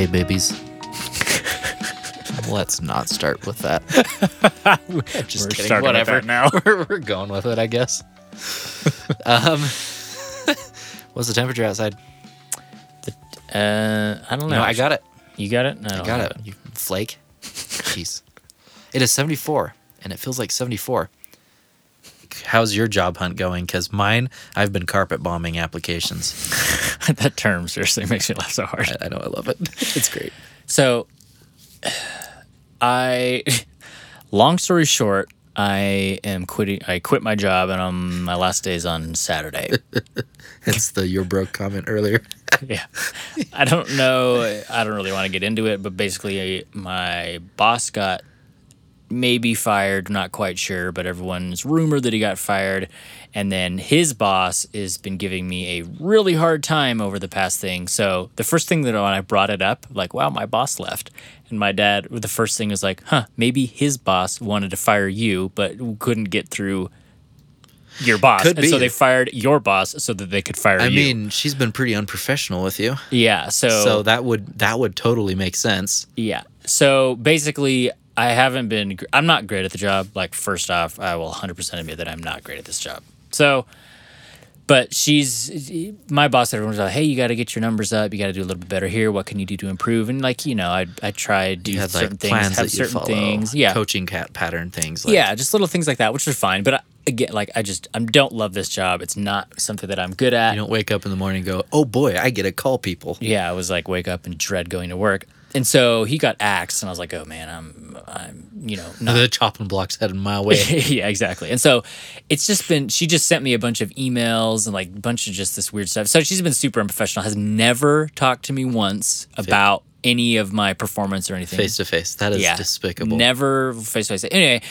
Hey, babies. Let's not start with that. Just We're kidding. starting with Whatever. that now. we're, we're going with it, I guess. um, what's the temperature outside? Uh, I don't know. No, I got it. You got it. I don't got have it. You flake. Jeez. It is 74, and it feels like 74. How's your job hunt going? Because mine, I've been carpet bombing applications. that term seriously makes me laugh so hard. I, I know, I love it. It's great. So, I, long story short, I am quitting. I quit my job, and um, my last day is on Saturday. It's the you're broke comment earlier. yeah, I don't know. I don't really want to get into it, but basically, my boss got maybe fired. Not quite sure, but everyone's rumored that he got fired. And then his boss has been giving me a really hard time over the past thing. So the first thing that when I brought it up, like, wow, my boss left. And my dad, the first thing was like, huh, maybe his boss wanted to fire you, but couldn't get through your boss. Could and so they fired your boss so that they could fire I you. mean, she's been pretty unprofessional with you. yeah. So, So that would that would totally make sense. Yeah. So basically, I haven't been. I'm not great at the job. Like first off, I will 100% admit that I'm not great at this job. So, but she's my boss. Everyone's like, "Hey, you got to get your numbers up. You got to do a little bit better here. What can you do to improve?" And like you know, I I try to do had certain like things, have certain follow, things. Yeah. coaching cat pattern things. Like, yeah, just little things like that, which are fine. But I, again, like I just I don't love this job. It's not something that I'm good at. You don't wake up in the morning and go, "Oh boy, I get to call people." yeah, I was like wake up and dread going to work. And so he got axed, and I was like, "Oh man, I'm, I'm, you know, not The chopping block's headed my way. yeah, exactly. And so it's just been she just sent me a bunch of emails and like a bunch of just this weird stuff. So she's been super unprofessional, has never talked to me once about any of my performance or anything. Face to face. That is yeah. despicable. Never face to face. Anyway,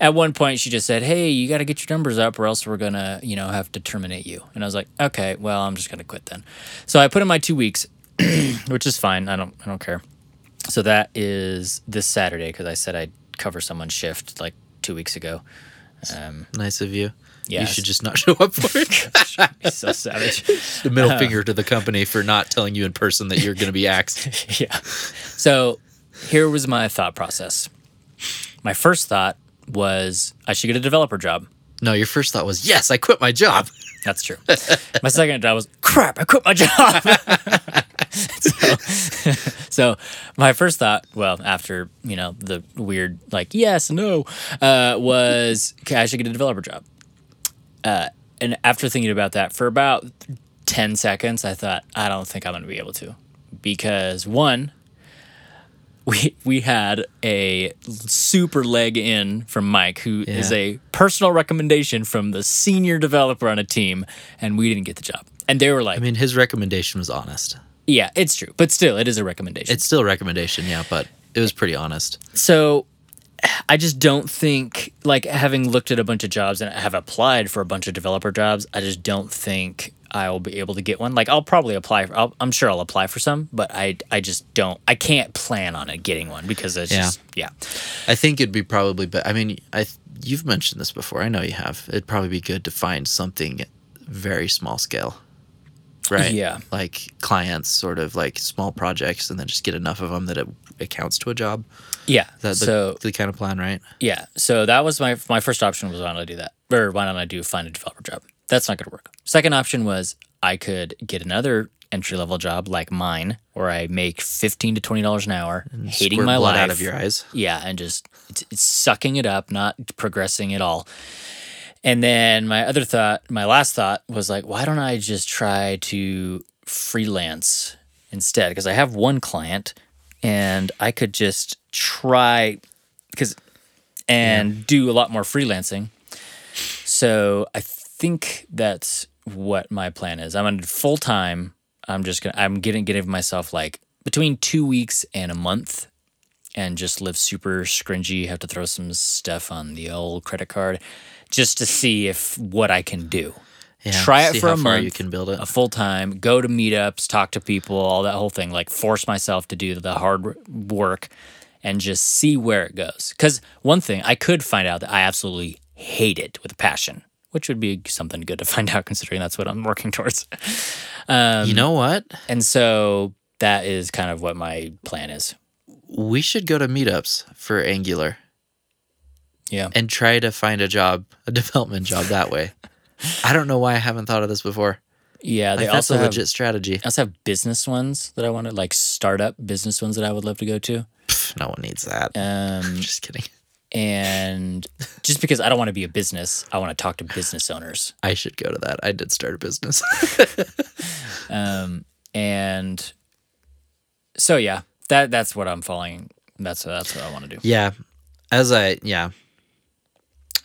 at one point she just said, Hey, you gotta get your numbers up or else we're gonna, you know, have to terminate you. And I was like, Okay, well I'm just gonna quit then. So I put in my two weeks, which is fine. I don't I don't care. So that is this Saturday because I said I'd cover someone's shift like two weeks ago. Um, Nice of you. Yeah. You should just not show up for it. so savage. the middle finger to the company for not telling you in person that you're going to be axed. yeah. So here was my thought process. My first thought was I should get a developer job. No, your first thought was, "Yes, I quit my job." That's true. My second job was crap. I quit my job. so, so my first thought, well, after you know the weird like yes no, uh, was okay, I should get a developer job. Uh, and after thinking about that for about ten seconds, I thought I don't think I'm going to be able to, because one, we we had a super leg in from Mike, who is Yeah. a personal recommendation from the senior developer on a team, and we didn't get the job. And they were like, I mean, his recommendation was honest. "Yeah, it's true, but still, it is a recommendation." It's still a recommendation, yeah, but it was pretty honest. so I just don't think like having looked at a bunch of jobs and have applied for a bunch of developer jobs, I just don't think I will be able to get one. Like I'll probably apply for I'll, I'm sure I'll apply for some, but I I just don't I can't plan on it getting one because it's Yeah. just yeah. I think it'd be probably, but I mean, I you've mentioned this before. I know you have. It'd probably be good to find something very small scale, right? Yeah. like clients, sort of like small projects, and then just get enough of them that it, it counts to a job. Yeah. That the, so the kind of plan, right? Yeah. So that was my my first option was why don't I do that? Or why don't I do find a developer job? That's not gonna work. Second option was I could get another entry level job like mine, where I make fifteen to twenty dollars an hour, hating my blood life out of your eyes. Yeah, and just it's, it's sucking it up, not progressing at all. And then my other thought, my last thought was like, why don't I just try to freelance instead? Because I have one client and I could just try because and do a lot more freelancing. So I think that's what my plan is. I'm on full time. I'm just gonna I'm getting giving myself like between two weeks and a month and just live super scringy, have to throw some stuff on the old credit card just to see if what I can do. Yeah, Try it for a month. You can build it. A full time, go to meetups, talk to people, all that whole thing, like force myself to do the hard work and just see where it goes. Because one thing, I could find out that I absolutely hate it with passion, which would be something good to find out considering that's what I'm working towards. Um, you know what? and so that is kind of what my plan is. We should go to meetups for Angular Yeah. and try to find a job, a development job that way. I don't know why I haven't thought of this before. Yeah. They Like, that's also a have, legit strategy. I also have business ones that I want to like startup business ones that I would love to go to. Pff, no one needs that. Um, Just kidding. And just because I don't want to be a business, I want to talk to business owners. I should go to that. I did start a business. Um, and so yeah, that that's what I'm following. That's that's what I want to do. yeah. As I yeah.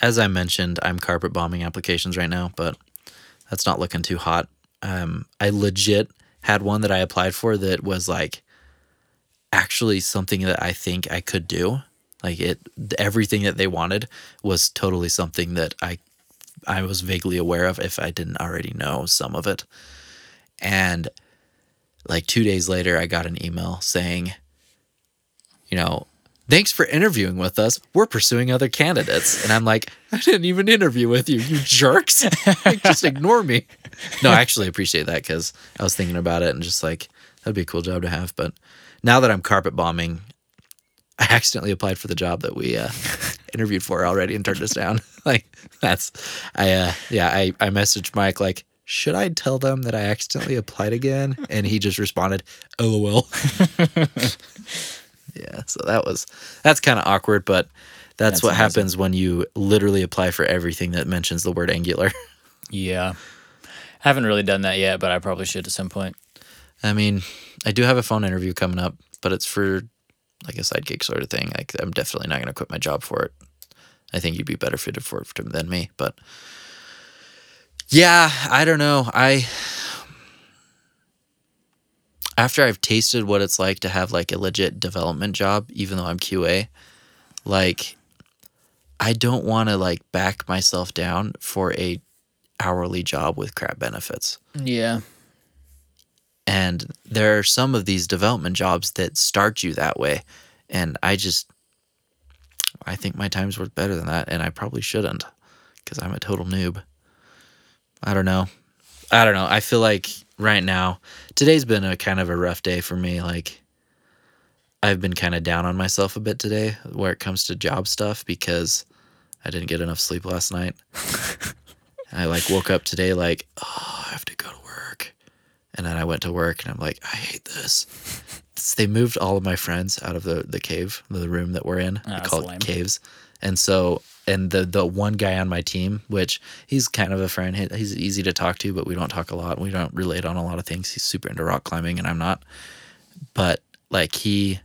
As I mentioned, I'm carpet bombing applications right now, but that's not looking too hot. Um, I legit had one that I applied for that was like actually something that I think I could do. Like it, everything that they wanted was totally something that I, I was vaguely aware of if I didn't already know some of it. And like two days later, I got an email saying, you know, thanks for interviewing with us. We're pursuing other candidates. And I'm like, I didn't even interview with you, you jerks. like, just ignore me. No, I actually appreciate that because I was thinking about it and just like, that'd be a cool job to have. But now that I'm carpet bombing, I accidentally applied for the job that we uh, interviewed for already and turned us down. like, that's, I, uh, yeah, I, I messaged Mike, like, should I tell them that I accidentally applied again? And he just responded, LOL. yeah, so that was that's kind of awkward, but that's, That's what amazing. happens when you literally apply for everything that mentions the word Angular. Yeah, I haven't really done that yet, but I probably should at some point. I mean, I do have a phone interview coming up, but it's for like a side gig sort of thing. Like I'm definitely not going to quit my job for it. I think you'd be better fitted for it than me, but yeah, I don't know. I after I've tasted what it's like to have like a legit development job, even though I'm QA, like I don't want to like back myself down for a hourly job with crap benefits. Yeah, And there are some of these development jobs that start you that way. And I just, I think my time's worth better than that. And I probably shouldn't because I'm a total noob. I don't know. I don't know. I feel like right now, today's been a kind of a rough day for me. Like, I've been kind of down on myself a bit today where it comes to job stuff because I didn't get enough sleep last night. I like woke up today like, oh, I have to go to work. And then I went to work and I'm like, I hate this. They moved all of my friends out of the, the cave, the room that we're in. I that's call lame. it caves. And so, and the the one guy on my team, which he's kind of a friend, he- he's easy to talk to, but we don't talk a lot. We don't relate on a lot of things. He's super into rock climbing, and I'm not. But like he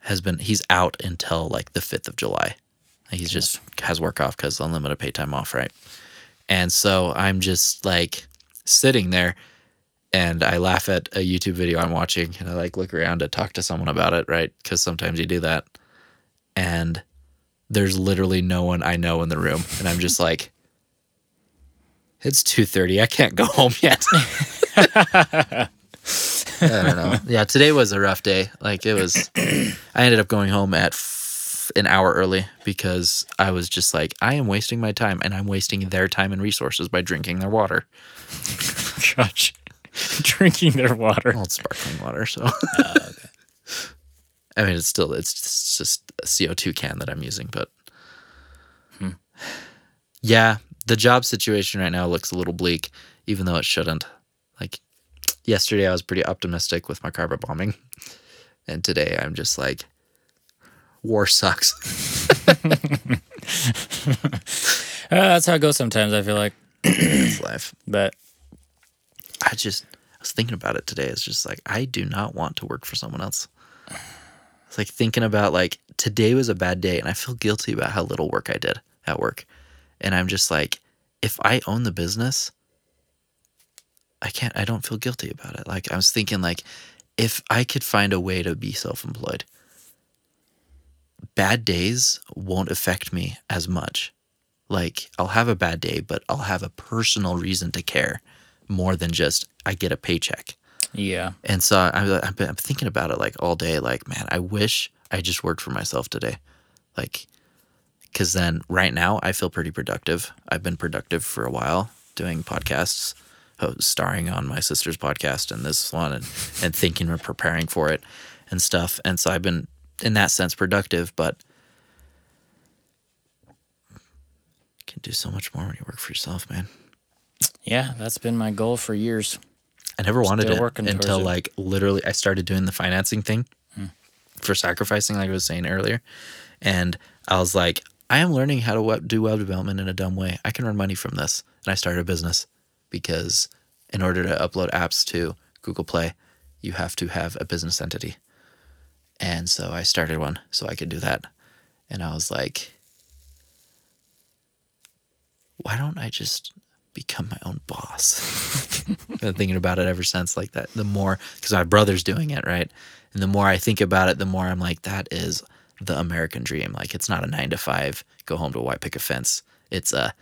has been, he's out until like the fifth of July. He's just has work off because unlimited pay time off, right? And so I'm just like sitting there and I laugh at a YouTube video I'm watching and I like look around to talk to someone about it, right? Because sometimes you do that. And there's literally no one I know in the room. And I'm just like, it's 2.30. I can't go home yet. I don't know. Yeah, today was a rough day. Like it was, I ended up going home at f- an hour early because I was just like, I am wasting my time and I'm wasting their time and resources by drinking their water. gosh, drinking their water. Well, it's sparkling water, so. I mean, it's still it's just, it's just a CO two can that I'm using, but yeah, the job situation right now looks a little bleak, even though it shouldn't. Like yesterday, I was pretty optimistic with my carpet bombing, and today I'm just like, war sucks. Uh, that's how it goes sometimes. I feel like, it's life. but I just was thinking about it today. It's just like I do not want to work for someone else. It's like thinking about like today was a bad day and I feel guilty about how little work I did at work. And I'm just like if I own the business, I can't I don't feel guilty about it. Like I was thinking like if I could find a way to be self-employed, bad days won't affect me as much. Like I'll have a bad day, but I'll have a personal reason to care more than just I get a paycheck. yeah, And so I, I've been I'm thinking about it like all day. Like, man, I wish I just worked for myself today. Like, because then right now I feel pretty productive. I've been productive for a while doing podcasts starring on my sister's podcast and this one and, and thinking and preparing for it and stuff. And so I've been, in that sense, productive, but you can do so much more when you work for yourself, man. Yeah, that's been my goal for years. I never wanted Still it until it. like literally I started doing the financing thing hmm. for sacrificing, like I was saying earlier. And I was like, I am learning how to web, do web development in a dumb way. I can earn money from this. And I started a business because in order to upload apps to Google Play, you have to have a business entity. And so I started one so I could do that. And I was like, why don't I just become my own boss? I've been thinking about it ever since, like that. The more, because my brother's doing it, right? And the more I think about it, the more I'm like, that is the American dream. Like, it's not a nine to five, go home to a white picket fence. It's a,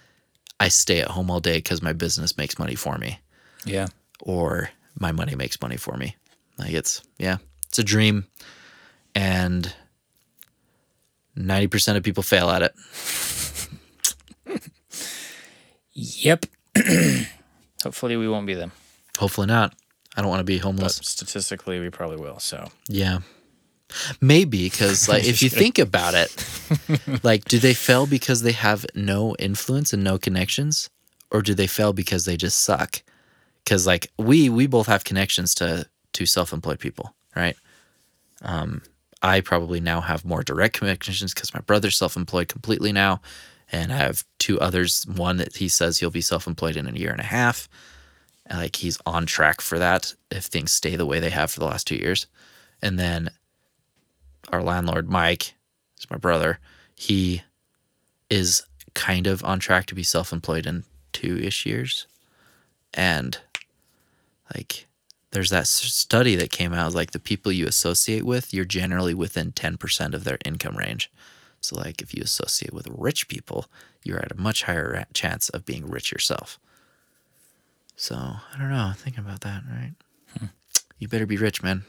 I stay at home all day because my business makes money for me, Yeah. or my money makes money for me. Like, it's, yeah, it's a dream. And 90% of people fail at it. Yep. Hopefully, we won't be them. Hopefully not. I don't want to be But homeless. statistically, we probably will. So Yeah. Maybe because like if you think about it, like do they fail because they have no influence and no connections or do they fail because they just suck? Cuz like we we both have connections to to self-employed people, right? Um I probably now have more direct connections cuz my brother's self-employed completely now and I have two others, one that he says he'll be self-employed in a year and a half. Like he's on track for that if things stay the way they have for the last 2 years. And then our landlord Mike, is my brother, he is kind of on track to be self-employed in two-ish years, and like there's that study that came out like the people you associate with, you're generally within ten percent of their income range. So like if you associate with rich people, you're at a much higher chance of being rich yourself. So I don't know. Think about that, right? Hmm. You better be rich, man.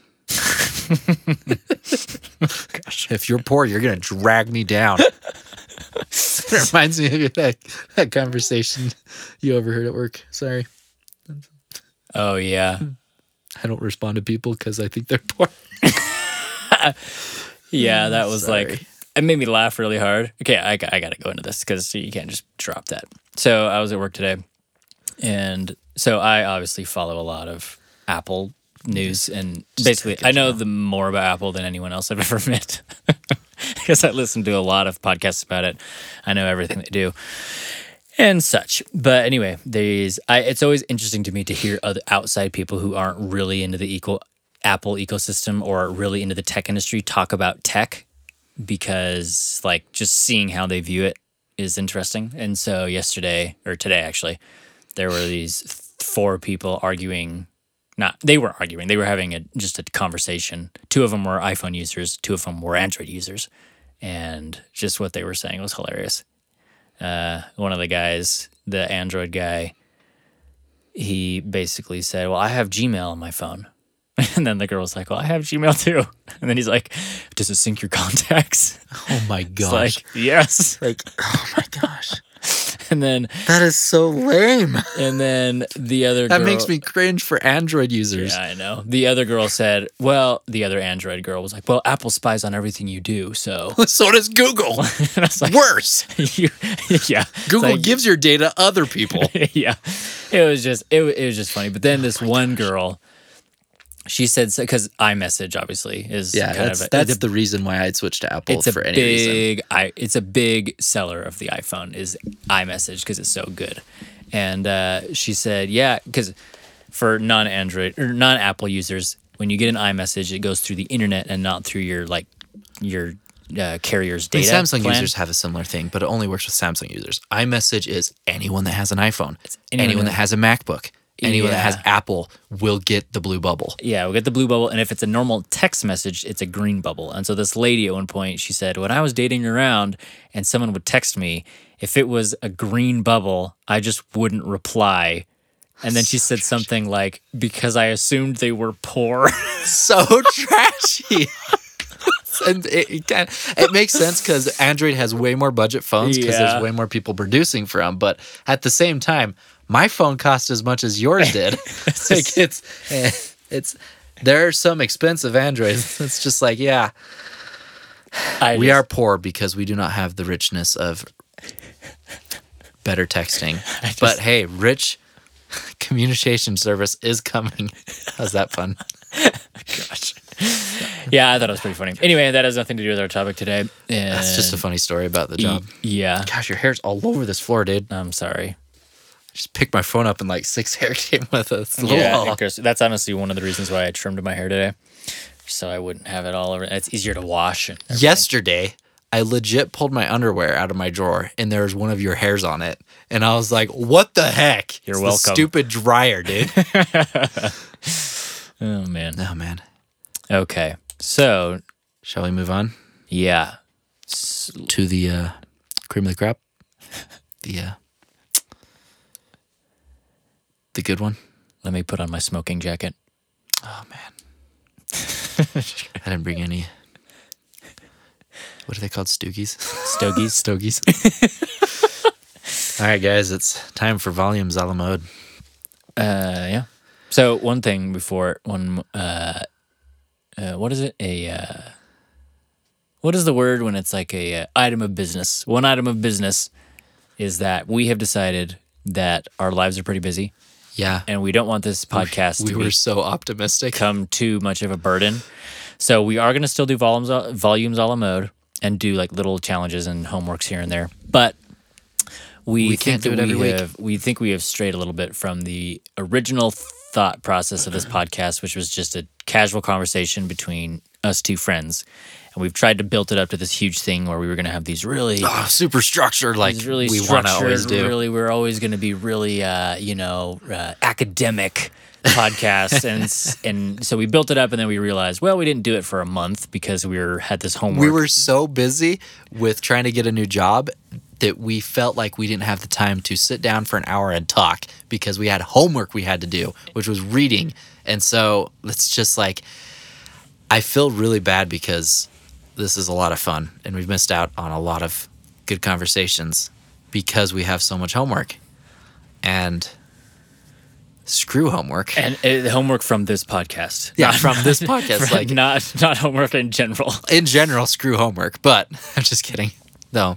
Gosh, if you're poor, you're gonna drag me down. it reminds me of that that conversation you overheard at work. Sorry, Oh yeah. Hmm. I don't respond to people because I think they're poor. Yeah, that was Sorry. like it made me laugh really hard. Okay, I, got- I got to go into this because you can't just drop that. So I was at work today, and so I obviously follow a lot of Apple news, and basically I know know. the more about Apple than anyone else I've ever met because I listen to a lot of podcasts about it. I know everything they do and such. But anyway, there's I it's always interesting to me to hear other outside people who aren't really into the equal Apple ecosystem or really into the tech industry talk about tech because like just seeing how they view it is interesting. And so yesterday or today actually, there were these four people arguing not they weren't arguing they were having a just a conversation. Two of them were iphone users two of them were android users and just what they were saying was hilarious. Uh, one of the guys, the Android guy, he basically said, "Well, I have Gmail on my phone," and then the girl was like, "Well, I have Gmail too," and then he's like, "Does it sync your contacts?" Oh my It's gosh! like, "Yes," like, oh my gosh, and then that is so lame. and then the other That girl, makes me cringe for Android users. Yeah, I know. The other girl said, "Well," the other Android girl was like, "Well, Apple spies on everything you do, so." so does Google. and I was like, Worse, you, "Yeah." Google like- gives your data other people. yeah, it was just it, it was just funny. But then this oh one girl, she said because iMessage obviously is Yeah, kind that's, of a, that's it's, the reason why I'd switch to Apple it's a for any reason. big i it's a big seller of the iPhone is iMessage because it's so good. And uh, she said, yeah, because for non-Android or non-Apple users, when you get an iMessage, it goes through the internet and not through your like your uh, carrier's I mean. Samsung plan. users have a similar thing, but it only works with Samsung users. iMessage is anyone that has an iPhone, anyone anyone, that has a MacBook, anyone that has Apple will get the blue bubble. Yeah, we'll get the blue bubble, and if it's a normal text message, it's a green bubble. And so this lady at one point, she said, when I was dating around and someone would text me, if it was a green bubble, I just wouldn't reply. And then she said something like, because I assumed they were poor. so trashy. and it, it, can, it makes sense because Android has way more budget phones because Yeah. there's way more people producing from. But at the same time, my phone cost as much as yours did. it's like it's eh, it's there are some expensive Androids. It's just like yeah, I we just- are poor because we do not have the richness of better texting. but hey, rich communication service is coming. How's that fun? Gosh. Yeah, I thought it was pretty funny. Anyway, that has nothing to do with our topic today. That's just a funny story about the job. Yeah. Gosh, your hair's all over this floor, dude. I'm sorry. Just picked my phone up and like six hair came with us. It's a little Yeah, that's honestly one of the reasons why I trimmed my hair today, so I wouldn't have it all over. It's easier to wash. Yesterday, I legit pulled my underwear out of my drawer and there was one of your hairs on it. And I was like, what the heck? You're It's welcome. stupid dryer, dude. Oh man. oh, man. Okay. So Shall we move on yeah, to the uh, cream of the crop? The, uh, the good one? let me put on my smoking jacket. Oh, man. I didn't bring any. What are they called? Stoogies? Stogies. Stogies. All right, guys, it's time for volumes a la mode. Uh, yeah. So one thing before one, uh, uh, what is it? A uh, what is the word when it's like a uh, item of business? One item of business is that we have decided that our lives are pretty busy, Yeah. and we don't want this podcast we to were so optimistic. become too much of a burden. So we are going to still do volumes volumes a la mode and do like little challenges and homeworks here and there, but we, We think can't do that it every we week. have we think we have strayed a little bit from the original thought process of this podcast, which was just a casual conversation between us two friends. And we've tried to build it up to this huge thing where we were going to have these really Oh, super structured, like really we want to always do. really we're always going to be really uh, you know uh, academic podcasts and and so we built it up and then we realized well we didn't do it for a month because we were had this homework we were so busy with trying to get a new job that we felt like we didn't have the time to sit down for an hour and talk because we had homework we had to do, which was reading. And so it's just like, I feel really bad because this is a lot of fun and we've missed out on a lot of good conversations because we have so much homework. And screw homework. and uh, homework from this podcast yeah, Not- from this podcast, from- like not not homework in general in general, screw homework. But I'm just kidding. No,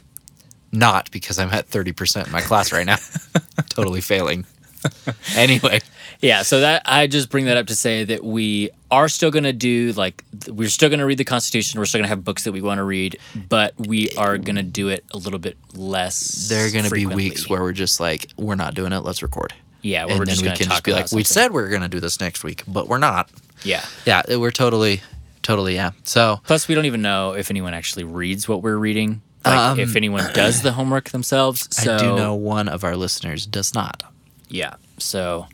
not because I'm at 30% in my class right now. totally failing. Anyway, yeah so that i just bring that up to say that we are still going to do like we're still going to read the constitution we're still going to have books that we want to read but we are going to do it a little bit less there are going to be weeks where we're just like, we're not doing it. Let's record. yeah and we're then just we going to can talk just be like, we something. said we are going to do this next week, but we're not. yeah Yeah, we're totally, totally, yeah. So, Plus, we don't even know if anyone actually reads what we're reading. Like, Um, if anyone does the homework themselves. So, I do know one of our listeners does not. Yeah. So,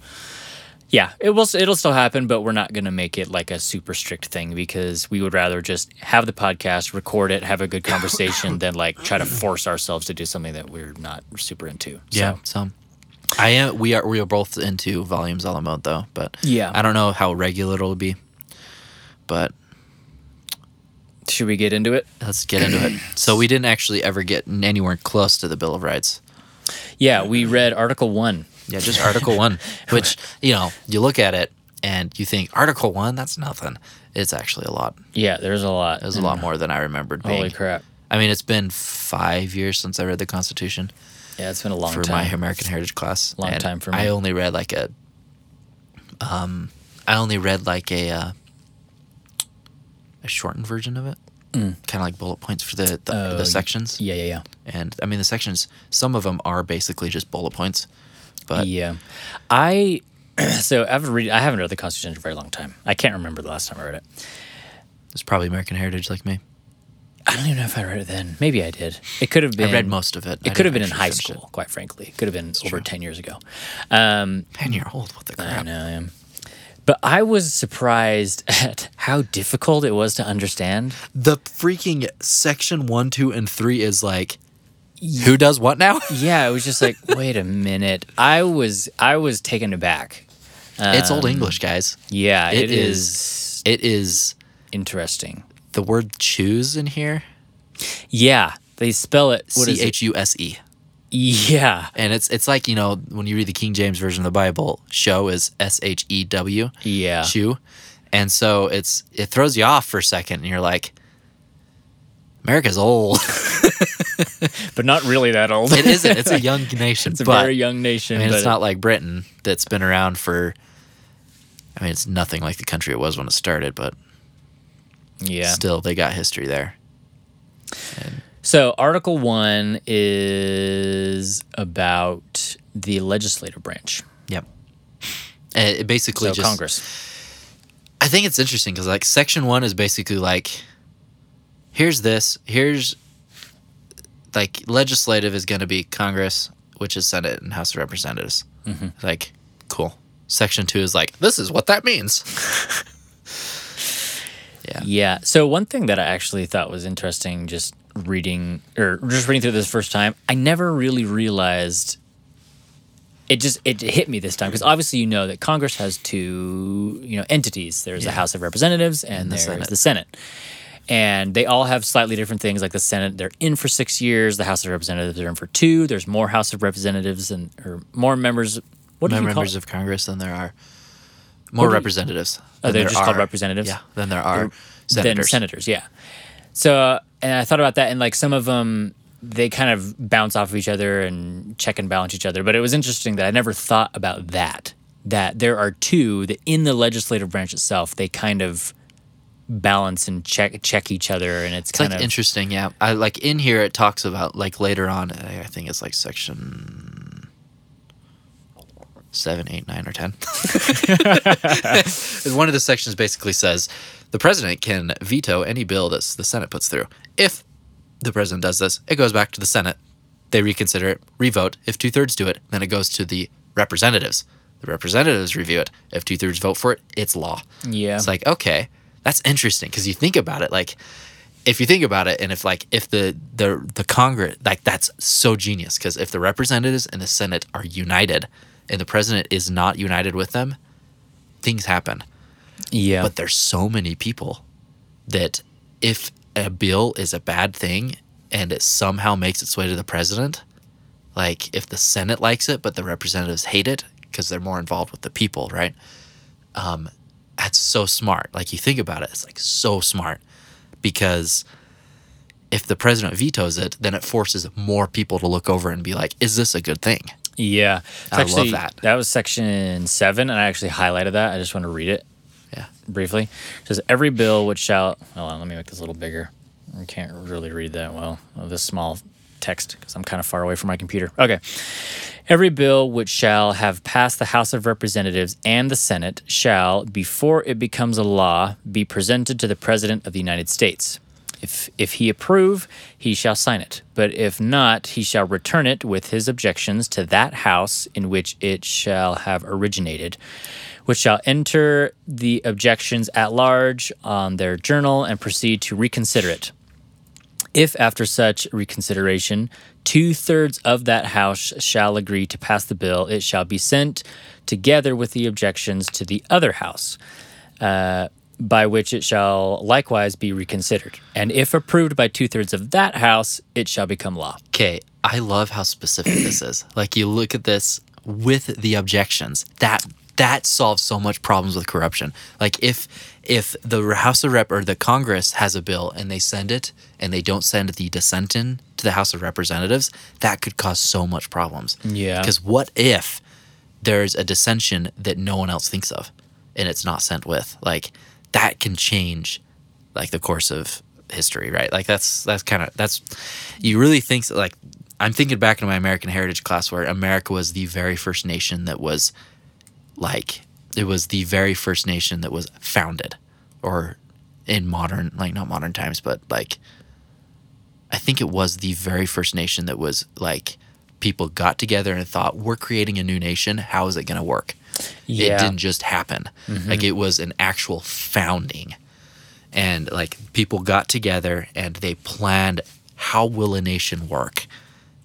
yeah, it will. It'll still happen, but we're not going to make it like a super strict thing because we would rather just have the podcast, record it, have a good conversation, than like try to force ourselves to do something that we're not super into. So, Yeah. So, I am. We are. We are both into volumes a la mode though, but Yeah. I don't know how regular it'll be. But should we get into it? let's get into it. So we didn't actually ever get anywhere close to the Bill of Rights. Yeah, we read Article One. Yeah, just Article One, which you know you look at it and you think Article One, that's nothing. It's actually a lot. Yeah, there's a lot. It was a lot more than I remembered. Being. Holy crap! I mean, it's been five years since I read the Constitution Yeah, it's been a long for time. my American Heritage class. Long and time for me. I only read like a. Um, I only read like a. Uh, a shortened version of it, kind of like bullet points for the the, Mm. Oh, the sections. Yeah, yeah, yeah. And I mean, the sections. Some of them are basically just bullet points, but yeah, I so I've read I haven't read the Constitution in a very long time. I can't remember the last time I read it. it's probably American Heritage like me. I don't even know if I read it then. Maybe I did. It could have been. I read most of it. I It could have been in high finish it. school, quite frankly. It could have been over ten years ago. Um, Man, you're old. What the crap? I know I am. But I was surprised at how difficult it was to understand. The freaking section one, two, and three is like, who does what now? Yeah, it was just like, wait a minute. I was I was taken aback. it's Old Um, English, guys. Yeah, It it is It is interesting. the word choose in here. Yeah, they spell it C is? H U S E. Yeah. And it's it's like, you know, when you read the King James version of the Bible, show is S H E W, Yeah. shoe. And so it's it throws you off for a second and you're like America's old. But not really that old. it isn't. It's a young nation. It's a but, very young nation. I mean, but it's not like Britain that's been around for I mean, it's nothing like the country it was when it started, but yeah. still they got history there. So Article One is about the legislative branch. Yep. And it basically So just Congress. I think it's interesting because like section one is basically like, here's this, here's like legislative is going to be Congress, which is Senate and House of Representatives. Mm-hmm. Like, cool. Section two is like, this is what that means. yeah. Yeah. So one thing that I actually thought was interesting, just reading or just reading through this first time, I never really realized. It just it hit me this time because obviously you know that Congress has two you know entities. There's the House of Representatives and, And the there's Senate. the Senate, and they all have slightly different things. Like the Senate, they're in for six years. The House of Representatives are in for two. There's more House of Representatives and or more members. What do More you call members of Congress than there are. More you- representatives. Oh, they're just called representatives? Yeah, than there are than senators. senators. Yeah. So, uh, and I thought about that, and like some of them, they kind of bounce off of each other and check and balance each other. But it was interesting that I never thought about that. That there are two that in the legislative branch itself, they kind of balance and check check each other, and it's, It's kind like of interesting, yeah. I like in here it talks about like later on. I I think it's like section seven, eight, nine, or ten. One of the sections basically says the president can veto any bill that the Senate puts through. If the president does this, it goes back to the Senate. They reconsider it, revote. If two thirds do it, then it goes to the representatives. The representatives review it. If two thirds vote for it, it's law. yeah, It's like, okay, that's interesting because you think about it, like, if you think about it, and if like if the the the Congress, like, that's so genius because if the representatives and the Senate are united, and the president is not united with them, things happen. yeah, But there's so many people that if a bill is a bad thing and it somehow makes its way to the president, like if the Senate likes it but the representatives hate it because they're more involved with the people, right? Um, that's so smart. Like you think about it, it's like so smart because if the president vetoes it, then it forces more people to look over and be like, "Is this a good thing?" yeah. I love that. That was section seven, and I actually highlighted that. I just want to read it. Yeah. briefly. It says every bill which shall hold on, let me make this a little bigger. I can't really read that well. Oh, this small text because I'm kind of far away from my computer. Okay. Every bill which shall have passed the House of Representatives and the Senate shall, before it becomes a law, be presented to the President of the United States. If, if he approve, he shall sign it. But if not, he shall return it with his objections to that House in which it shall have originated which shall enter the objections at large on their journal and proceed to reconsider it. If after such reconsideration, two thirds of that House shall agree to pass the bill, it shall be sent together with the objections to the other House, uh, by which it shall likewise be reconsidered. And if approved by two thirds of that House, it shall become law. Okay, I love how specific this is. Like you look at this with the objections. That that solves so much problems with corruption. Like if if the House of Rep or the Congress has a bill and they send it and they don't send the dissent in to the House of Representatives, that could cause so much problems. Yeah. Because what if there's a dissension that no one else thinks of and it's not sent with? Like that can change like the course of history, right? Like that's that's kind of that's you really think like I'm thinking back to my American Heritage class where America was the very first nation that was like it was the very first nation that was founded or in modern like not modern times but like I think it was the very first nation that was like people got together and thought we're creating a new nation. How is it going to work yeah. it didn't just happen. Mm-hmm. Like it was an actual founding. And like people got together and they planned how will a nation work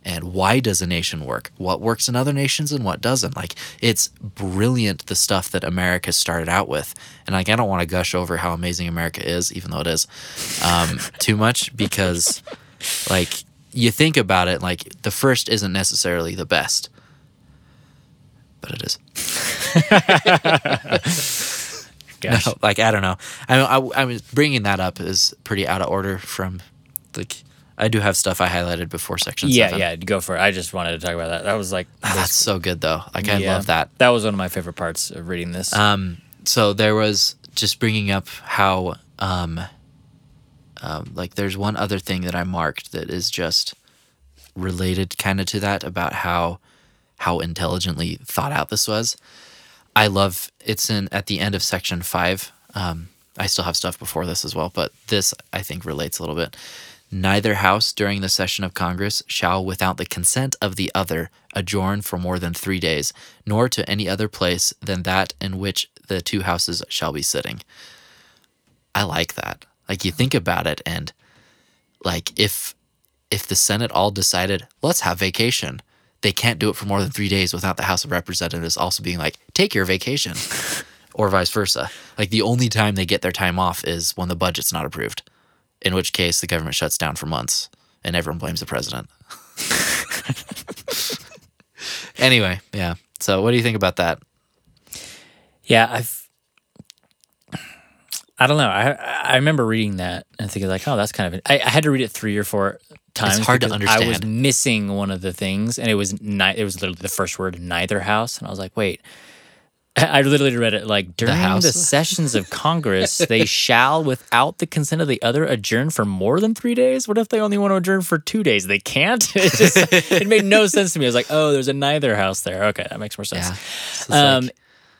and why does a nation work what works in other nations and what doesn't like it's brilliant the stuff that america started out with and like i don't want to gush over how amazing america is even though it is um, too much because like you think about it, like the first isn't necessarily the best, but it is. Gosh. No, like I don't know. I, I I was bringing that up is pretty out of order from like I do have stuff I highlighted before section Yeah, seven. yeah, go for it. I just wanted to talk about that. That was like that's so good though. Like I yeah, love that. That was one of my favorite parts of reading this. Um, so there was just bringing up how, um, um, like there's one other thing that I marked that is just related kind of to that about how how intelligently thought out this was. I love it's in at the end of section five. Um, I still have stuff before this as well, but this I think relates a little bit. Neither house during the session of Congress shall, without the consent of the other, adjourn for more than three days, nor to any other place than that in which the two houses shall be sitting. I like that. Like you think about it, and like if if the Senate all decided let's have vacation, they can't do it for more than three days without the House of Representatives also being like take your vacation, or vice versa. Like the only time they get their time off is when the budget's not approved, in which case the government shuts down for months and everyone blames the president. anyway, yeah. So what do you think about that? Yeah, I've. I don't know. I I remember reading that and thinking like, oh, that's kind of. I, I had to read it three or four times. It's hard to understand. I was missing one of the things, and it was ni- It was literally the first word, neither house, and I was like, wait. I literally read it like during the, house? sessions of Congress, they shall, without the consent of the other, adjourn for more than three days. What if they only want to adjourn for two days? They can't. It just it made no sense to me. I was like, oh, there's a neither house there. Okay, that makes more sense. Yeah. Um, like-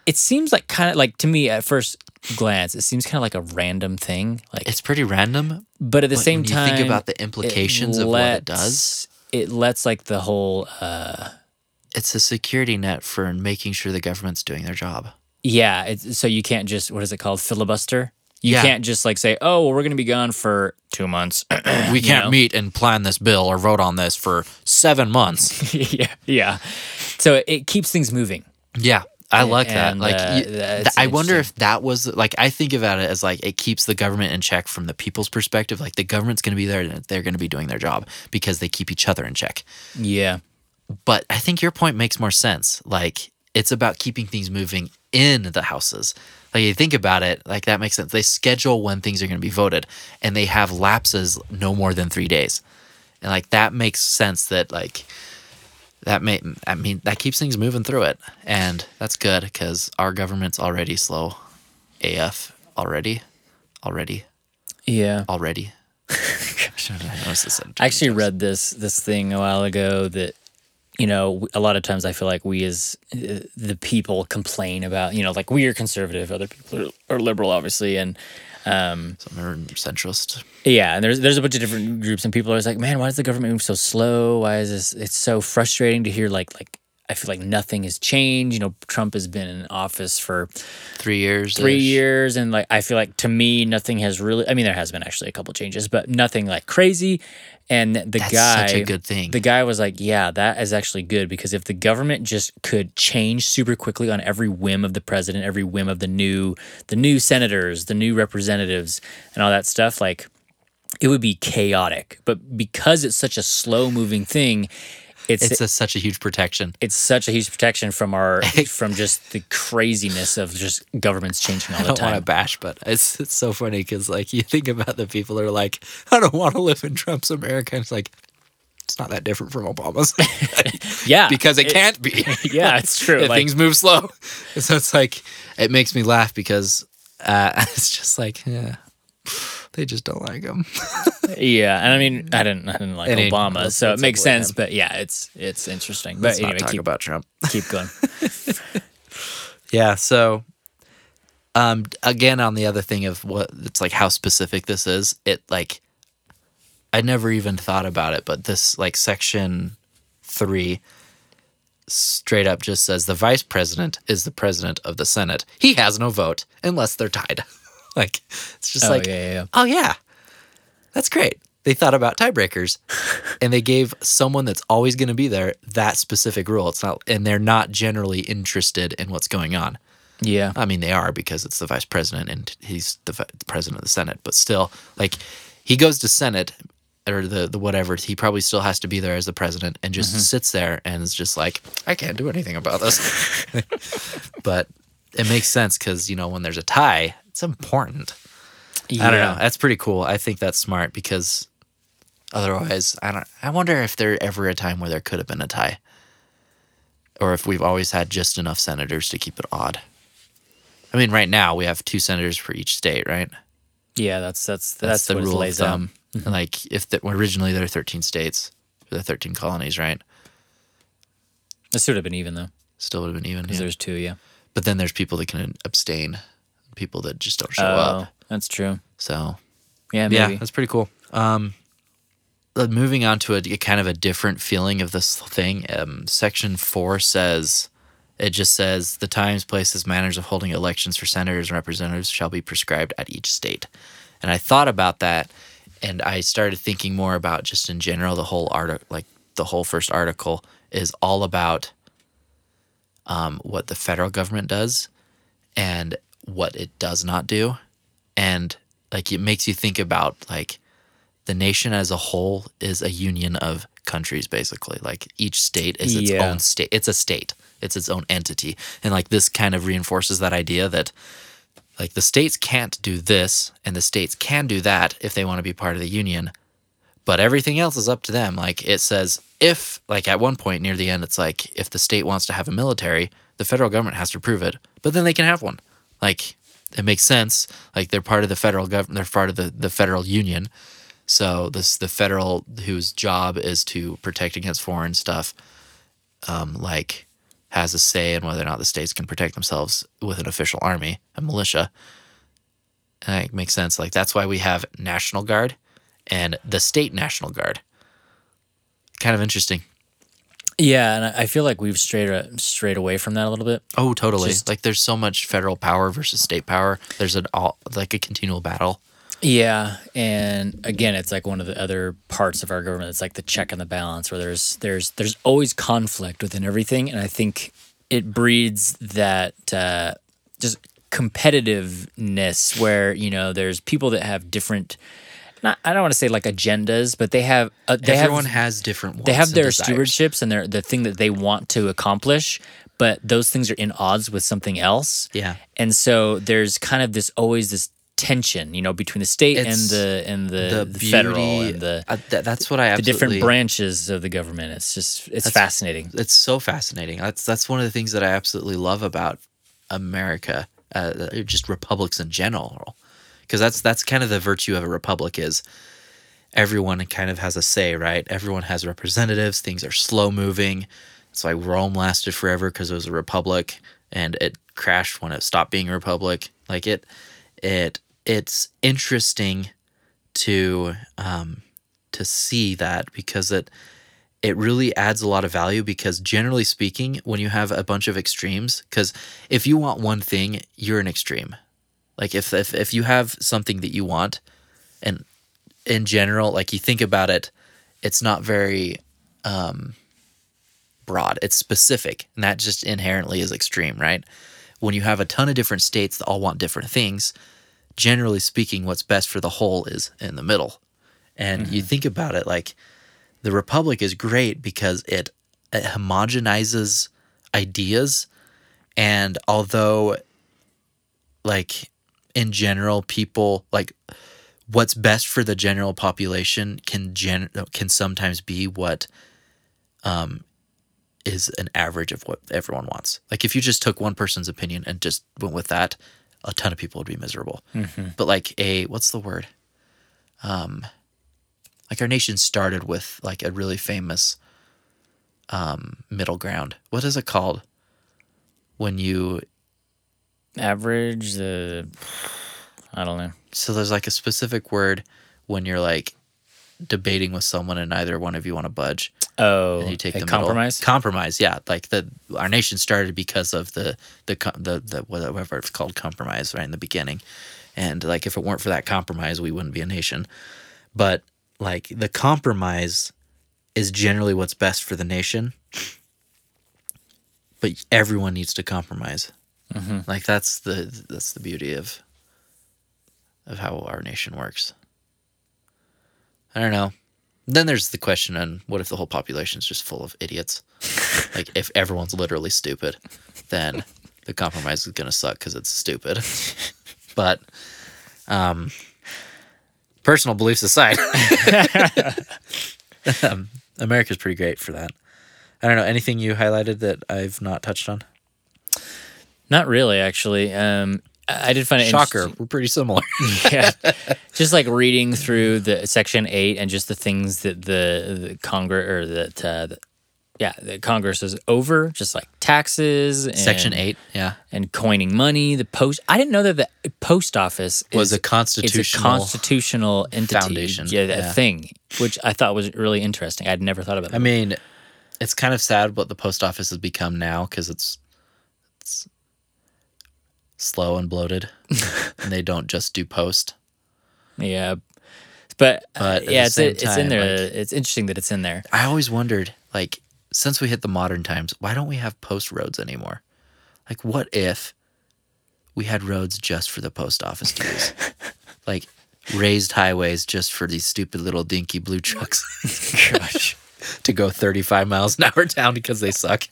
it seems like kind of like to me at first glance, it seems kind of like a random thing. Like, it's pretty random, but at the but same time, think about the implications of what it does. It lets like the whole, uh, it's a security net for making sure the government's doing their job. yeah. It's, so you can't just what is it called filibuster? You Yeah. can't just like say, oh, well, we're going to be gone for two months. We can't know? meet and plan this bill or vote on this for seven months. yeah, yeah. So it, keeps things moving. yeah, I like that. Like, uh, th- I wonder if that was like I think about it as like it keeps the government in check from the people's perspective. Like the government's going to be there, and they're going to be doing their job because they keep each other in check. Yeah, But I think your point makes more sense. Like it's about keeping things moving in the houses. Like you think about it, like that makes sense. They schedule when things are going to be voted, and they have lapses no more than three days, and like that makes sense. That like that may I mean that keeps things moving through it, and that's good because our government's already slow, AF already, already, yeah. already. Gosh, I. I actually read this this thing a while ago that you know a lot of times I feel like we as uh, the people complain about you know like we are conservative, other people are, are liberal, obviously, and um, Some are centrist. yeah, and there's there's a bunch of different groups, and people are like, man, why does the government move so slow? Why is this? It's so frustrating to hear like like. I feel like nothing has changed. You know, Trump has been in office for Three years. three years and like i feel like to me nothing has really i mean there has been actually a couple changes but nothing like crazy and the That's guy such a good thing. the guy was like yeah that is actually good because if the government just could change super quickly on every whim of the president every whim of the new the new senators the new representatives and all that stuff like it would be chaotic but because it's such a slow moving thing it's It's a, such a huge protection. it's such a huge protection from our from just the craziness of just governments changing all the time. I don't want to bash, but it's it's so funny because like you think about the people that are like, I don't want to live in Trump's America. And it's like it's not that different from Obama's Yeah, because it, can't be. yeah, it's true. Like, things move slow. So it's like it makes me laugh because uh, it's just like yeah, they just don't like him. yeah, and I mean, I didn't, I didn't like Any- Obama, so it makes sense. him. But yeah, it's it's interesting. But Let's anyway, not talk keep about Trump. keep going. Yeah. So, um, again, on the other thing of what it's like, how specific this is, it like, I never even thought about it, but this like section three straight up just says the vice president is the president of the Senate. He has no vote unless they're tied. like, it's just Oh like, yeah, yeah, yeah. oh yeah, that's great. They thought about tiebreakers, and they gave someone that's always going to be there that specific rule. It's not, and they're not generally interested in what's going on. yeah. I mean, they are because it's the vice president and he's the, vi- the president of the Senate. But still, like, he goes to Senate or the the whatever. He probably still has to be there as the president and just mm-hmm. sits there and is just like, I can't do anything about this. but it makes sense because you know when there's a tie, it's important. I don't know. That's pretty cool. I think that's smart because otherwise, I don't. I wonder if there ever a time where there could have been a tie, or if we've always had just enough senators to keep it odd. I mean, right now we have two senators for each state, right? Yeah, that's that's that's, the what rule of thumb. Out. Like if the, originally there are thirteen states, the thirteen colonies, right? It should have been even though. Still would have been even. Because yeah. there's two, yeah. But then there's people that can abstain, people that just don't show oh, up. That's true. So, yeah, maybe. yeah, that's pretty cool. Um, moving on to a, a, kind of a different feeling of this thing. Um, section four says it just says the times, places, manners of holding elections for senators and representatives shall be prescribed at each state. And I thought about that, and I started thinking more about just in general the whole article, like the whole first article is all about um, what the federal government does and what it does not do, and like it makes you think about like the nation as a whole is a union of countries basically. Like each state is its yeah. own state it's a state. It's its own entity. And like this kind of reinforces that idea that like the states can't do this and the states can do that if they want to be part of the union but everything else is up to them. Like it says if like at one point near the end it's like if the state wants to have a military the federal government has to approve it but then they can have one like it makes sense like they're part of the federal government they're part of the, the federal union so this the federal whose job is to protect against foreign stuff um, like has a say in whether or not the states can protect themselves with an official army, a militia. And it makes sense. Like that's why we have National Guard and the state National Guard. Kind of interesting. Yeah, and I feel like we've strayed uh, strayed away from that a little bit. Oh, totally. Just, like there's so much federal power versus state power. There's an all like a continual battle. Yeah, and again, it's like one of the other parts of our government. It's like the check and the balance, where there's there's there's always conflict within everything, and I think it breeds that uh, just competitiveness, where you know there's people that have different. Not, I don't want to say like agendas, but they have. Uh, they Everyone have, has different. they have their desires. stewardships and their the thing that they want to accomplish, but those things are in odds with something else. Yeah, and so there's kind of this always this tension, you know, between the state it's and the and the, the, the federal and the uh, th- that's what I the different branches of the government. It's just it's fascinating. It's so fascinating. That's that's one of the things that I absolutely love about America, uh, just republics in general, because that's that's kind of the virtue of a republic is everyone kind of has a say, right? Everyone has representatives. Things are slow moving. It's like Rome lasted forever because it was a republic, and it crashed when it stopped being a republic. Like it, it it's interesting to um, to see that because it it really adds a lot of value because generally speaking when you have a bunch of extremes because if you want one thing you're an extreme like if, if if you have something that you want and in general like you think about it it's not very um, broad it's specific and that just inherently is extreme right when you have a ton of different states that all want different things generally speaking, what's best for the whole is in the middle. And mm-hmm. you think about it like the Republic is great because it, it homogenizes ideas. And although, like, in general, people like what's best for the general population can gen can sometimes be what um is an average of what everyone wants. Like if you just took one person's opinion and just went with that, a ton of people would be miserable. Mm-hmm. But like a what's the word? Um, like our nation started with like a really famous um middle ground. What is it called? When you average the I don't know. So there's like a specific word when you're like debating with someone and neither one of you want to budge. Oh, and you take the compromise. Middle. Compromise, yeah. Like the our nation started because of the the the, the whatever it's called compromise right in the beginning, and like if it weren't for that compromise, we wouldn't be a nation. But like the compromise is generally what's best for the nation. But everyone needs to compromise. Mm-hmm. Like that's the that's the beauty of of how our nation works. I don't know. Then there's the question on what if the whole population is just full of idiots? like if everyone's literally stupid, then the compromise is gonna suck because it's stupid. but um, personal beliefs aside, um, America's pretty great for that. I don't know anything you highlighted that I've not touched on. Not really, actually. Um, I did find it Shocker, we're pretty similar. yeah, just like reading through the section eight and just the things that the, the Congress or that uh, the, yeah the Congress is over, just like taxes, and, Section eight, yeah, and coining money. The post. I didn't know that the post office was a constitutional. A constitutional entity, foundation, yeah, a yeah. thing, which I thought was really interesting. I'd never thought about. That. I mean, it's kind of sad what the post office has become now because it's slow and bloated, and they don't just do post. yeah, but, uh, But yeah, it's same it's in there. like- it's interesting that it's in there. I always wondered, like, since we hit the modern times, why don't we have post roads anymore? Like, what if we had roads just for the post office to use? like, raised highways just for these stupid little dinky blue trucks Gosh. to go 35 miles an hour down because they suck.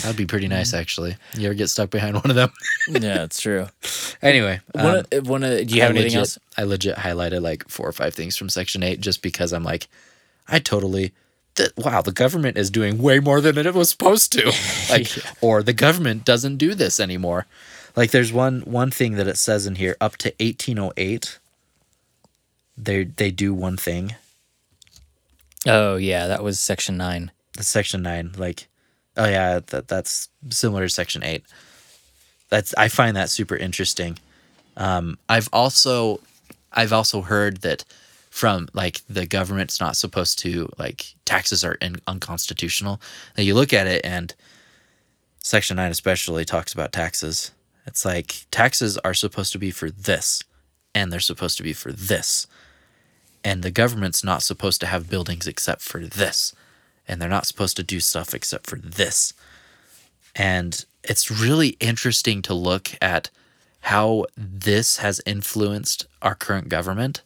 That'd be pretty nice, actually. You ever get stuck behind one of them? yeah, it's true. anyway, One, um, of, one of, do you have anything legit, else? I legit highlighted like four or five things from Section 8 just because I'm like, I totally, th- wow, the government is doing way more than it was supposed to. Like, or the government doesn't do this anymore. Like, there's one one thing that it says in here up to 1808, they they do one thing. Oh yeah, that was section nine. That's Section 9. Like, oh, yeah, that, that's similar to Section 8. That's I find that super interesting. Um, I've also I've also heard that from like the government's not supposed to like taxes are in, unconstitutional. Now you look at it and section 9 especially talks about taxes. It's like taxes are supposed to be for this and they're supposed to be for this. And the government's not supposed to have buildings except for this. And they're not supposed to do stuff except for this. And it's really interesting to look at how this has influenced our current government.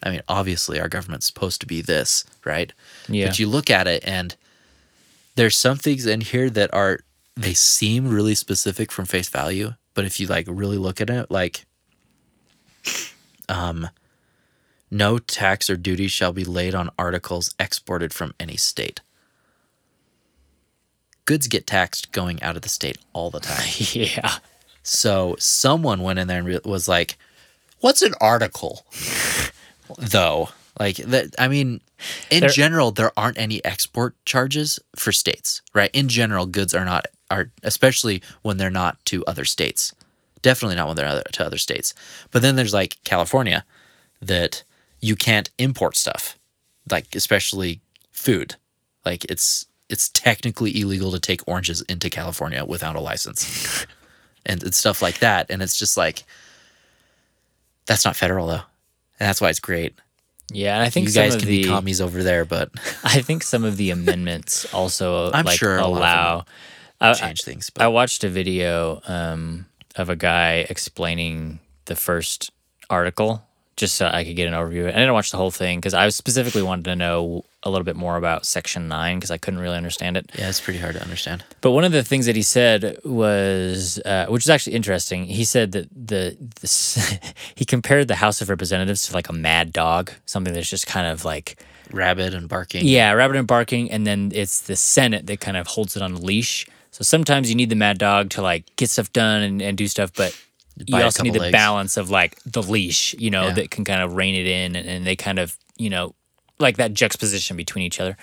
I mean, obviously, our government's supposed to be this, right? Yeah. But you look at it, and there's some things in here that are, they seem really specific from face value. But if you like really look at it, like, um, no tax or duty shall be laid on articles exported from any state. Goods get taxed going out of the state all the time. yeah. So someone went in there and re- was like, "What's an article?" Though, like that, I mean, in There- general, there aren't any export charges for states, right? In general, goods are not are especially when they're not to other states. Definitely not when they're other, to other states. But then there's like California, that you can't import stuff, like especially food. Like it's it's technically illegal to take oranges into California without a license and, and stuff like that. And it's just like, that's not federal though. And that's why it's great. Yeah, and I think You some guys of can the be commies over there, but I think some of the amendments also I'm like sure a lot of them allow. I, change things. I watched a video um, of a guy explaining the first article just so I could get an overview. I didn't watch the whole thing because I specifically wanted to know a little bit more about Section 9 because I couldn't really understand it. yeah, it's pretty hard to understand. But one of the things that he said was, uh, which is actually interesting, he said that the this, he compared the House of Representatives to like a mad dog, something that's just kind of like Rabid and barking. yeah, rabid and barking, and then it's the Senate that kind of holds it on a leash. So sometimes you need the mad dog to like get stuff done and, and do stuff, but you also need the legs. balance of like the leash, you know, Yeah. that can kind of rein it in and, and they kind of, you know, like that juxtaposition between each other.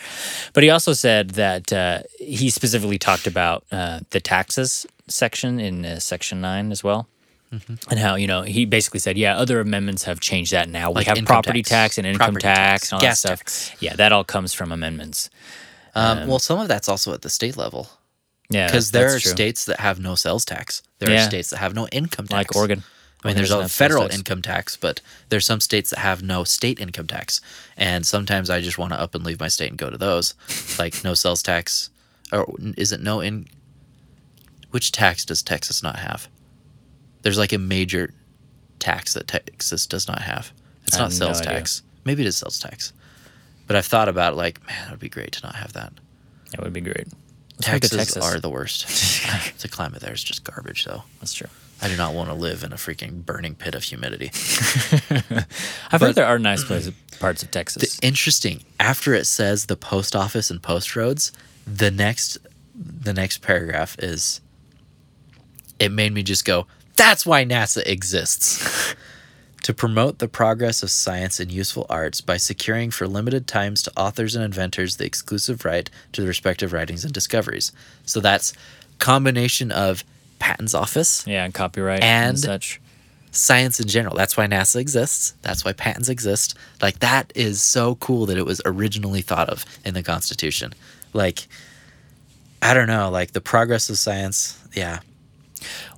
But he also said that uh, he specifically talked about uh, the taxes section in uh, section nine as well. Mm-hmm. And how, you know, he basically said, yeah, other amendments have changed that now. We Like have property tax, tax, and income property tax, and all gas that stuff. tax. Yeah, that all comes from amendments. Um, well, some of that's also at the state level Yeah, because there are true. states that have no sales tax. There Yeah. are states that have no income tax, like Oregon. I mean, Oregon there's a federal tax. income tax, but there's some states that have no state income tax, and sometimes I just want to up and leave my state and go to those, like no sales tax, or is it no in? Which tax does Texas not have? There's like a major tax that Texas does not have. It's not have no sales idea. tax. Maybe it is sales tax. But I've thought about like, man, it would be great to not have that. That would be great. Let's Taxes Texas. are the worst. the climate there is just garbage, though. That's true. I do not want to live in a freaking burning pit of humidity. I've heard there are nice places, parts of Texas. Interesting. After it says the post office and post roads, the next the next paragraph is it made me just go, that's why NASA exists. to promote the progress of science and useful arts by securing for limited times to authors and inventors the exclusive right to the respective writings and discoveries. So that's combination of patents office, yeah, and copyright and, And- such. science in general. That's why NASA exists. That's why patents exist. Like that is so cool that it was originally thought of in the Constitution. Like I don't know, like the progress of science. Yeah.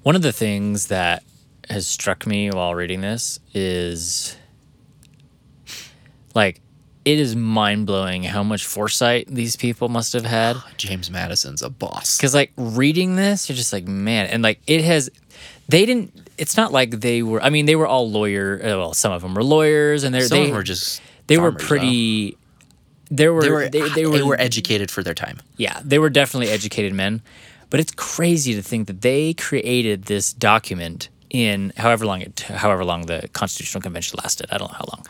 One of the things that has struck me while reading this is like it is mind blowing how much foresight these people must have had. James Madison's a boss. Because like reading this, you're just like, man, and like it has. They didn't. It's not like they were. I mean, they were all lawyer. uh, Well, some of them were lawyers, and they're Some they were just they were farmers, though. pretty. There were They were they, they were they were educated for their time. yeah, they were definitely educated men, but it's crazy to think that they created this document in however long it, however long the Constitutional Convention lasted. I don't know how long.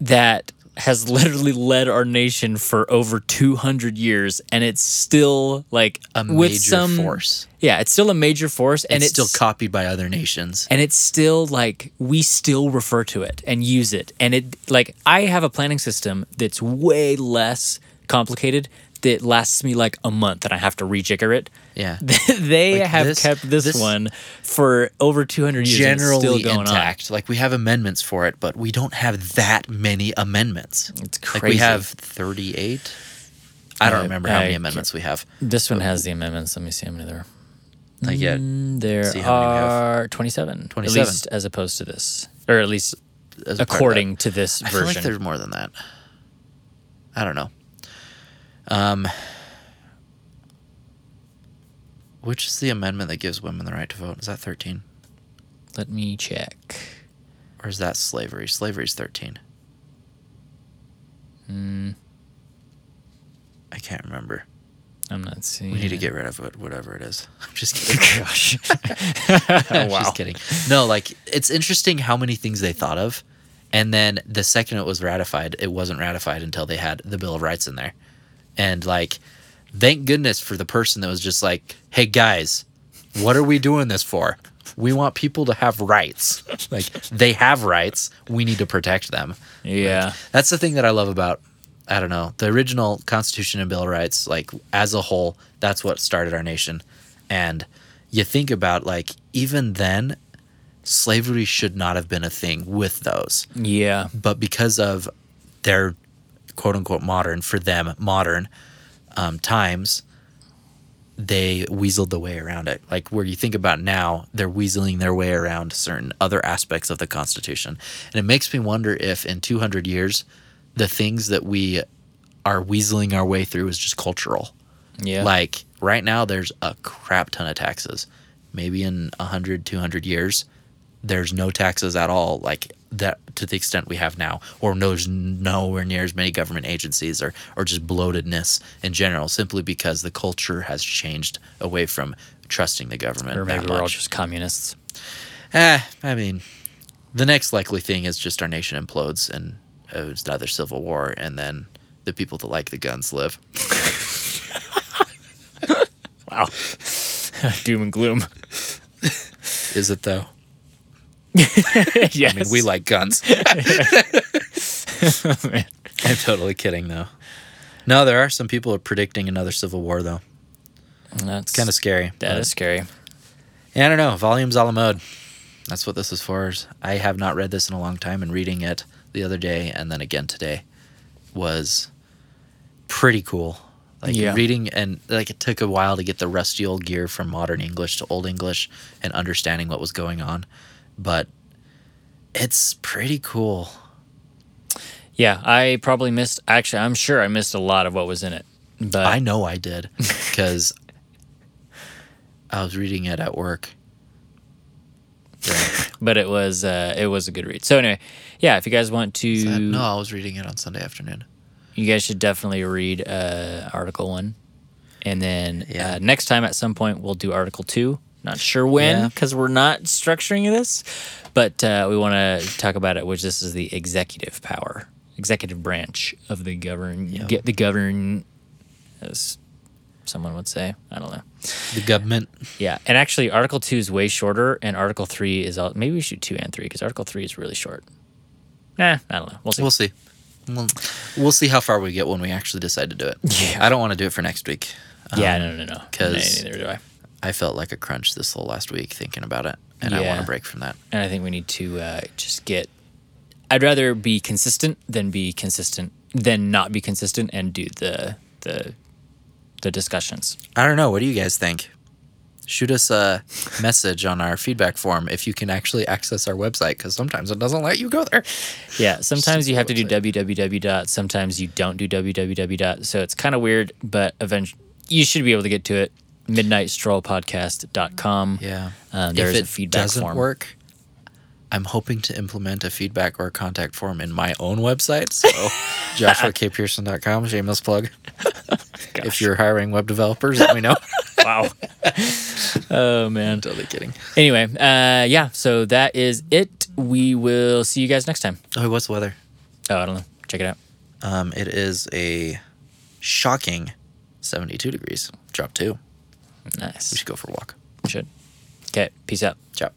That has literally led our nation for over 200 years and it's still like A with major some force. Yeah, it's still a major force and And it's, it's still copied by other nations. and it's still like we still refer to it and use it and it like i have a planning system that's way less complicated that lasts me like a month and i have to rejigger it Yeah. they Like have this- kept this, this- one for over 200 years and it's still Generally going intact. Like we have amendments for it, but we don't have that many amendments. on it's Like crazy we have 38. I don't Uh, remember how I many can't- amendments we have. this one has the amendments let me see how many there are Not yet. Mm, there See how many we have. are 27 27. at least as opposed to this or at least as a part of that. according to this I feel like version there's more than that. I don't know. Um, which is the amendment that gives women the right to vote? Is that 13? let me check Or is that slavery? Slavery's 13. Mm, I can't remember. i'm not seeing We need to get rid of it, whatever it is. I'm just kidding. Gosh. I'm wow. just kidding. No, like it's interesting how many things they thought of, and then the second it was ratified, it wasn't ratified until they had the Bill of Rights in there, and like, thank goodness for the person that was just like, "Hey guys, what are we doing this for? We want people to have rights. Like they have rights. We need to protect them." Yeah. That's the thing that I love about I don't know the original Constitution and Bill of Rights. Like as a whole, that's what started our nation. And you think about like even then, slavery should not have been a thing with those, Yeah. but because of their quote unquote modern for them modern um, times, they weaseled the way around it. Like where you think about now, they're weaseling their way around certain other aspects of the Constitution. And it makes me wonder if in 200 years, the things that we are weaseling our way through is just cultural. Yeah. Like right now, there's a crap ton of taxes. Maybe in 100, 200 years, there's no taxes at all, like that to the extent we have now, or no, there's nowhere near as many government agencies or, or just bloatedness in general, simply because the culture has changed away from trusting the government. or maybe we're all just communists. Eh, I mean, the next likely thing is just our nation implodes and uh, it's another civil war, and then the people that like the guns live. Wow. Doom and gloom. Is it though? Yes. I mean, we like guns. I'm totally kidding, though. No, there are some people are predicting another civil war, though. That's Kind of scary. That is scary. Yeah, I don't know. Volumes a la mode. That's what this is for. I have not read this in a long time, and reading it the other day and then again today was pretty cool. Like Yeah. reading and like it took a while to get the rusty old gear from modern English to old English and understanding what was going on, but it's pretty cool. Yeah, I probably missed. Actually, I'm sure I missed a lot of what was in it. But I know I did because I was reading it at work but it was uh, it was a good read. So anyway, yeah, if you guys want to, that- no, I was reading it on Sunday afternoon. you guys should definitely read uh, Article One, and then Yeah. uh, next time at some point we'll do Article Two. Not sure when Yeah. because we're not structuring this, but uh, we want to talk about it. Which this is the executive power, executive branch of the govern, get the govern, as someone would say. I don't know. The government. Yeah, and actually, Article Two is way shorter, and Article Three is all, maybe we should do two and three because Article Three is really short. Nah, I don't know. We'll see. We'll see. We'll, we'll see how far we get when we actually decide to do it. Yeah. I don't want to do it for next week. yeah, no, no, no, no. 'cause- neither do I. I felt like a crunch this whole last week thinking about it, and I want Yeah. to break from that. And I think we need to uh, just get. I'd rather be consistent than be consistent than not be consistent and do the the the discussions. I don't know. What do you guys think? Shoot us a message on our feedback form if you can actually access our website, because sometimes it doesn't let you go there. Yeah, sometimes you have to do www dot. Sometimes you don't do www dot. So it's kind of weird, but eventually you should be able to get to it. Midnightstrollpodcast.com. Yeah. Um, there if it a feedback doesn't form. work, I'm hoping to implement a feedback or contact form in my own website. So joshuakpearson.com, shameless plug. if you're hiring web developers, let me know. Wow. oh man. totally kidding. Anyway, uh, yeah. So that is it. We will see you guys next time. Oh, what's the weather? Oh, I don't know. Check it out. Um, it is a shocking 72 degrees. Drop two. Nice. We should go for a walk. We Should. Okay. Peace out. Ciao.